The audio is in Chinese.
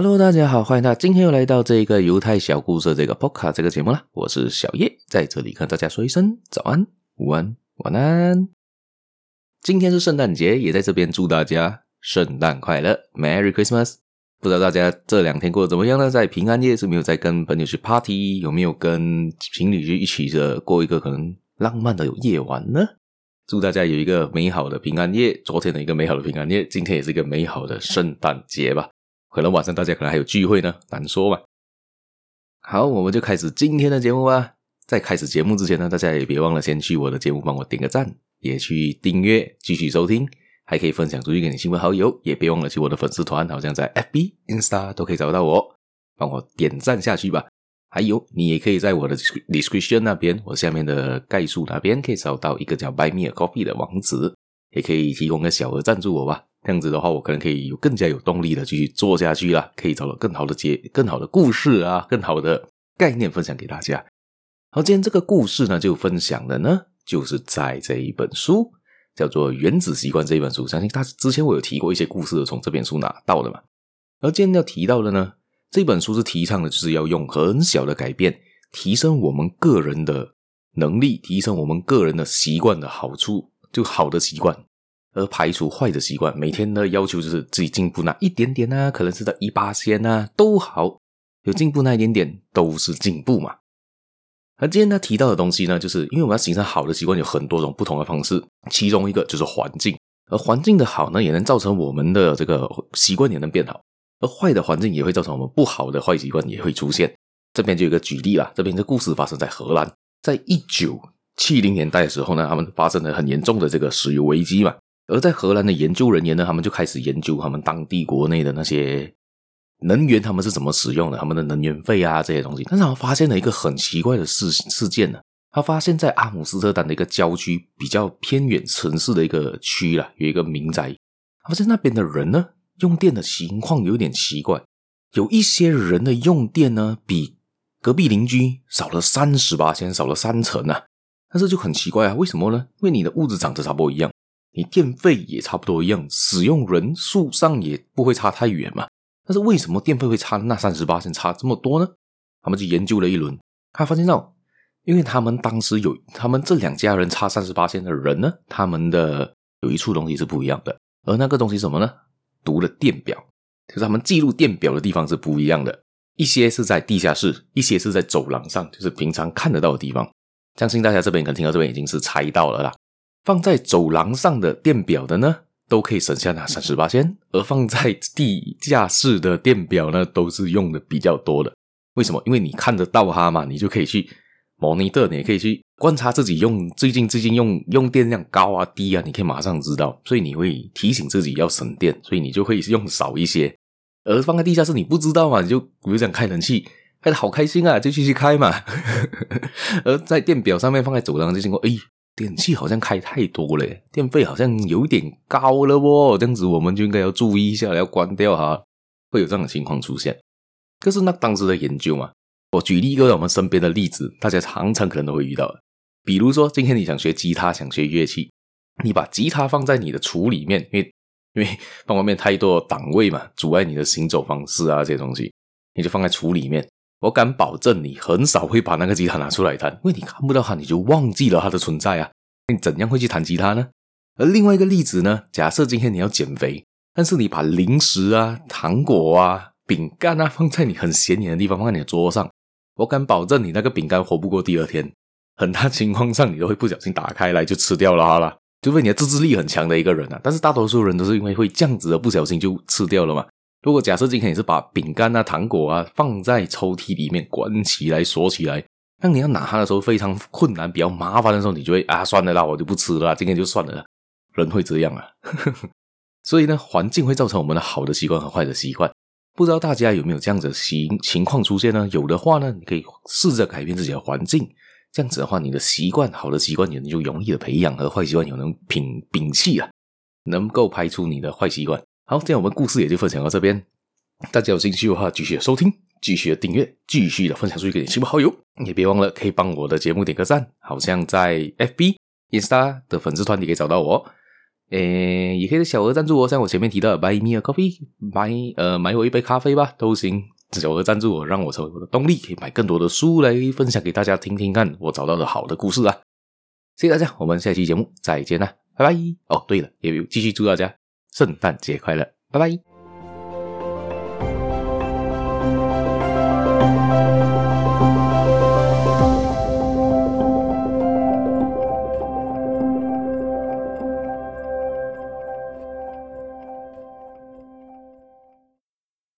Hello，大家好，欢迎大家今天又来到这个犹太小故事这个 Podcast 这个节目啦。我是小叶，在这里跟大家说一声早安、午安、晚安。今天是圣诞节，也在这边祝大家圣诞快乐，Merry Christmas。不知道大家这两天过得怎么样呢？在平安夜是没有在跟朋友去 Party，有没有跟情侣去一起的过一个可能浪漫的夜晚呢？祝大家有一个美好的平安夜。昨天的一个美好的平安夜，今天也是一个美好的圣诞节吧。可能晚上大家可能还有聚会呢，难说吧。好，我们就开始今天的节目吧。在开始节目之前呢，大家也别忘了先去我的节目帮我点个赞，也去订阅，继续收听，还可以分享出去给你亲朋好友。也别忘了去我的粉丝团，好像在 FB、Insta 都可以找到我，帮我点赞下去吧。还有，你也可以在我的 description 那边，我下面的概述那边可以找到一个叫 Buy Me a Coffee 的网址，也可以提供个小额赞助我吧。这样子的话，我可能可以有更加有动力的继续做下去啦，可以找到更好的结、更好的故事啊，更好的概念分享给大家。好，今天这个故事呢，就分享的呢，就是在这一本书叫做《原子习惯》这一本书。相信大之前我有提过一些故事，从这本书拿到的嘛。而今天要提到的呢，这本书是提倡的，就是要用很小的改变，提升我们个人的能力，提升我们个人的习惯的好处，就好的习惯。而排除坏的习惯，每天的要求就是自己进步那一点点啊，可能是在一八仙啊都好，有进步那一点点都是进步嘛。而今天他提到的东西呢，就是因为我们要形成好的习惯，有很多种不同的方式，其中一个就是环境，而环境的好呢，也能造成我们的这个习惯也能变好，而坏的环境也会造成我们不好的坏习惯也会出现。这边就有一个举例啦，这边的故事发生在荷兰，在一九七零年代的时候呢，他们发生了很严重的这个石油危机嘛。而在荷兰的研究人员呢，他们就开始研究他们当地国内的那些能源，他们是怎么使用的，他们的能源费啊这些东西。但是他们发现了一个很奇怪的事事件呢，他发现，在阿姆斯特丹的一个郊区比较偏远城市的一个区啦，有一个民宅，他发现那边的人呢，用电的情况有点奇怪，有一些人的用电呢，比隔壁邻居少了三十八千，少了三成啊。但是就很奇怪啊，为什么呢？因为你的屋子长得差不多一样。你电费也差不多一样，使用人数上也不会差太远嘛。但是为什么电费会差那三十八%差这么多呢？他们就研究了一轮，他发现到，因为他们当时有他们这两家人差三十八%的人呢，他们的有一处东西是不一样的，而那个东西什么呢？读了电表，就是他们记录电表的地方是不一样的，一些是在地下室，一些是在走廊上，就是平常看得到的地方。相信大家这边可能听到这边已经是猜到了啦。放在走廊上的电表的呢，都可以省下那三十八千，而放在地下室的电表呢，都是用的比较多的。为什么？因为你看得到它嘛，你就可以去 monitor，你也可以去观察自己用最近最近用用电量高啊低啊，你可以马上知道，所以你会提醒自己要省电，所以你就会用少一些。而放在地下室你不知道嘛，你就比如讲开冷气开的好开心啊，就继续开嘛。而在电表上面放在走廊就经过，哎。电器好像开太多了，电费好像有点高了哦。这样子我们就应该要注意一下，要关掉哈。会有这样的情况出现。可是那当时的研究嘛，我举例一个我们身边的例子，大家常常可能都会遇到。比如说，今天你想学吉他，想学乐器，你把吉他放在你的橱里面，因为因为放外面太多档位嘛，阻碍你的行走方式啊，这些东西，你就放在橱里面。我敢保证，你很少会把那个吉他拿出来弹，因为你看不到它，你就忘记了它的存在啊。你怎样会去弹吉他呢？而另外一个例子呢？假设今天你要减肥，但是你把零食啊、糖果啊、饼干啊放在你很显眼的地方，放在你的桌上，我敢保证你那个饼干活不过第二天。很大情况上，你都会不小心打开来就吃掉了哈啦。除非你的自制力很强的一个人啊，但是大多数人都是因为会这样子的不小心就吃掉了嘛。如果假设今天你是把饼干啊、糖果啊放在抽屉里面关起来锁起来，当你要拿它的时候非常困难、比较麻烦的时候，你就会啊，算了啦，我就不吃了啦，今天就算了啦。人会这样啊，所以呢，环境会造成我们的好的习惯和坏的习惯。不知道大家有没有这样子的情情况出现呢？有的话呢，你可以试着改变自己的环境，这样子的话，你的习惯、好的习惯也就容易的培养，和坏习惯也能摒摒弃啊，能够排除你的坏习惯。好，今天我们故事也就分享到这边。大家有兴趣的话，继续的收听，继续的订阅，继续的分享出去给你亲朋好友。也别忘了可以帮我的节目点个赞，好像在 FB、Insta 的粉丝团里可以找到我。诶，也可以小额赞助我，像我前面提到的，buy me a coffee，买呃买我一杯咖啡吧，都行。小额赞助我，让我成为我的动力，可以买更多的书来分享给大家听听看，我找到的好的故事啊！谢谢大家，我们下期节目再见啦，拜拜！哦，对了，也继续祝大家圣诞节快乐，拜拜。